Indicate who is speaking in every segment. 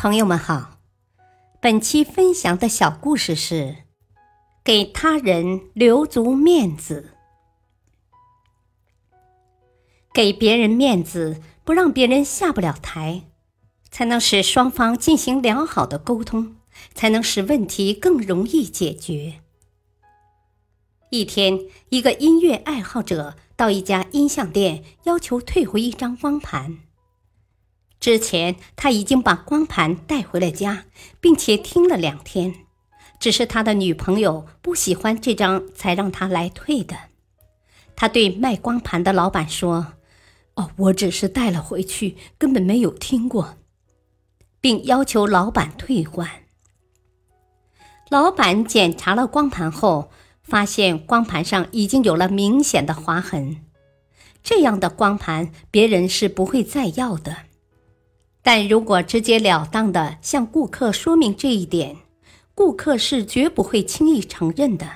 Speaker 1: 朋友们好，本期分享的小故事是：给他人留足面子。给别人面子，不让别人下不了台，才能使双方进行良好的沟通，才能使问题更容易解决。一天，一个音乐爱好者到一家音像店，要求退回一张光盘。之前他已经把光盘带回了家，并且听了两天，只是他的女朋友不喜欢这张，才让他来退的。他对卖光盘的老板说：“哦，我只是带了回去，根本没有听过。”并要求老板退换。老板检查了光盘后，发现光盘上已经有了明显的划痕，这样的光盘别人是不会再要的。但如果直截了当的向顾客说明这一点，顾客是绝不会轻易承认的，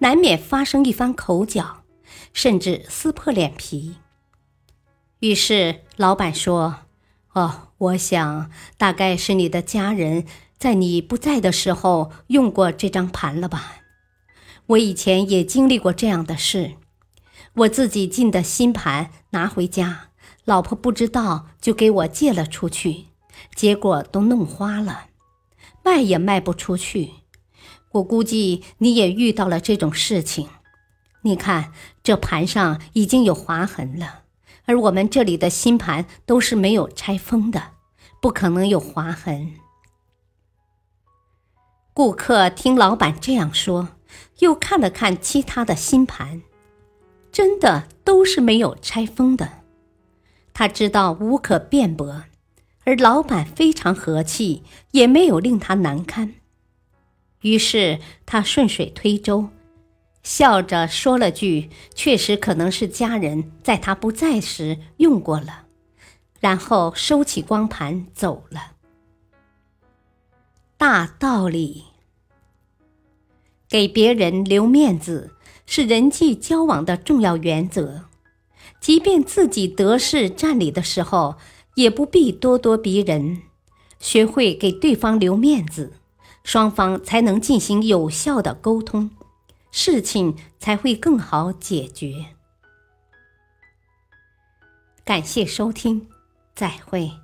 Speaker 1: 难免发生一番口角，甚至撕破脸皮。于是老板说：“哦，我想大概是你的家人在你不在的时候用过这张盘了吧？我以前也经历过这样的事，我自己进的新盘拿回家。”老婆不知道，就给我借了出去，结果都弄花了，卖也卖不出去。我估计你也遇到了这种事情。你看，这盘上已经有划痕了，而我们这里的新盘都是没有拆封的，不可能有划痕。顾客听老板这样说，又看了看其他的新盘，真的都是没有拆封的。他知道无可辩驳，而老板非常和气，也没有令他难堪。于是他顺水推舟，笑着说了句：“确实可能是家人在他不在时用过了。”然后收起光盘走了。大道理，给别人留面子是人际交往的重要原则。即便自己得势占理的时候，也不必咄咄逼人，学会给对方留面子，双方才能进行有效的沟通，事情才会更好解决。感谢收听，再会。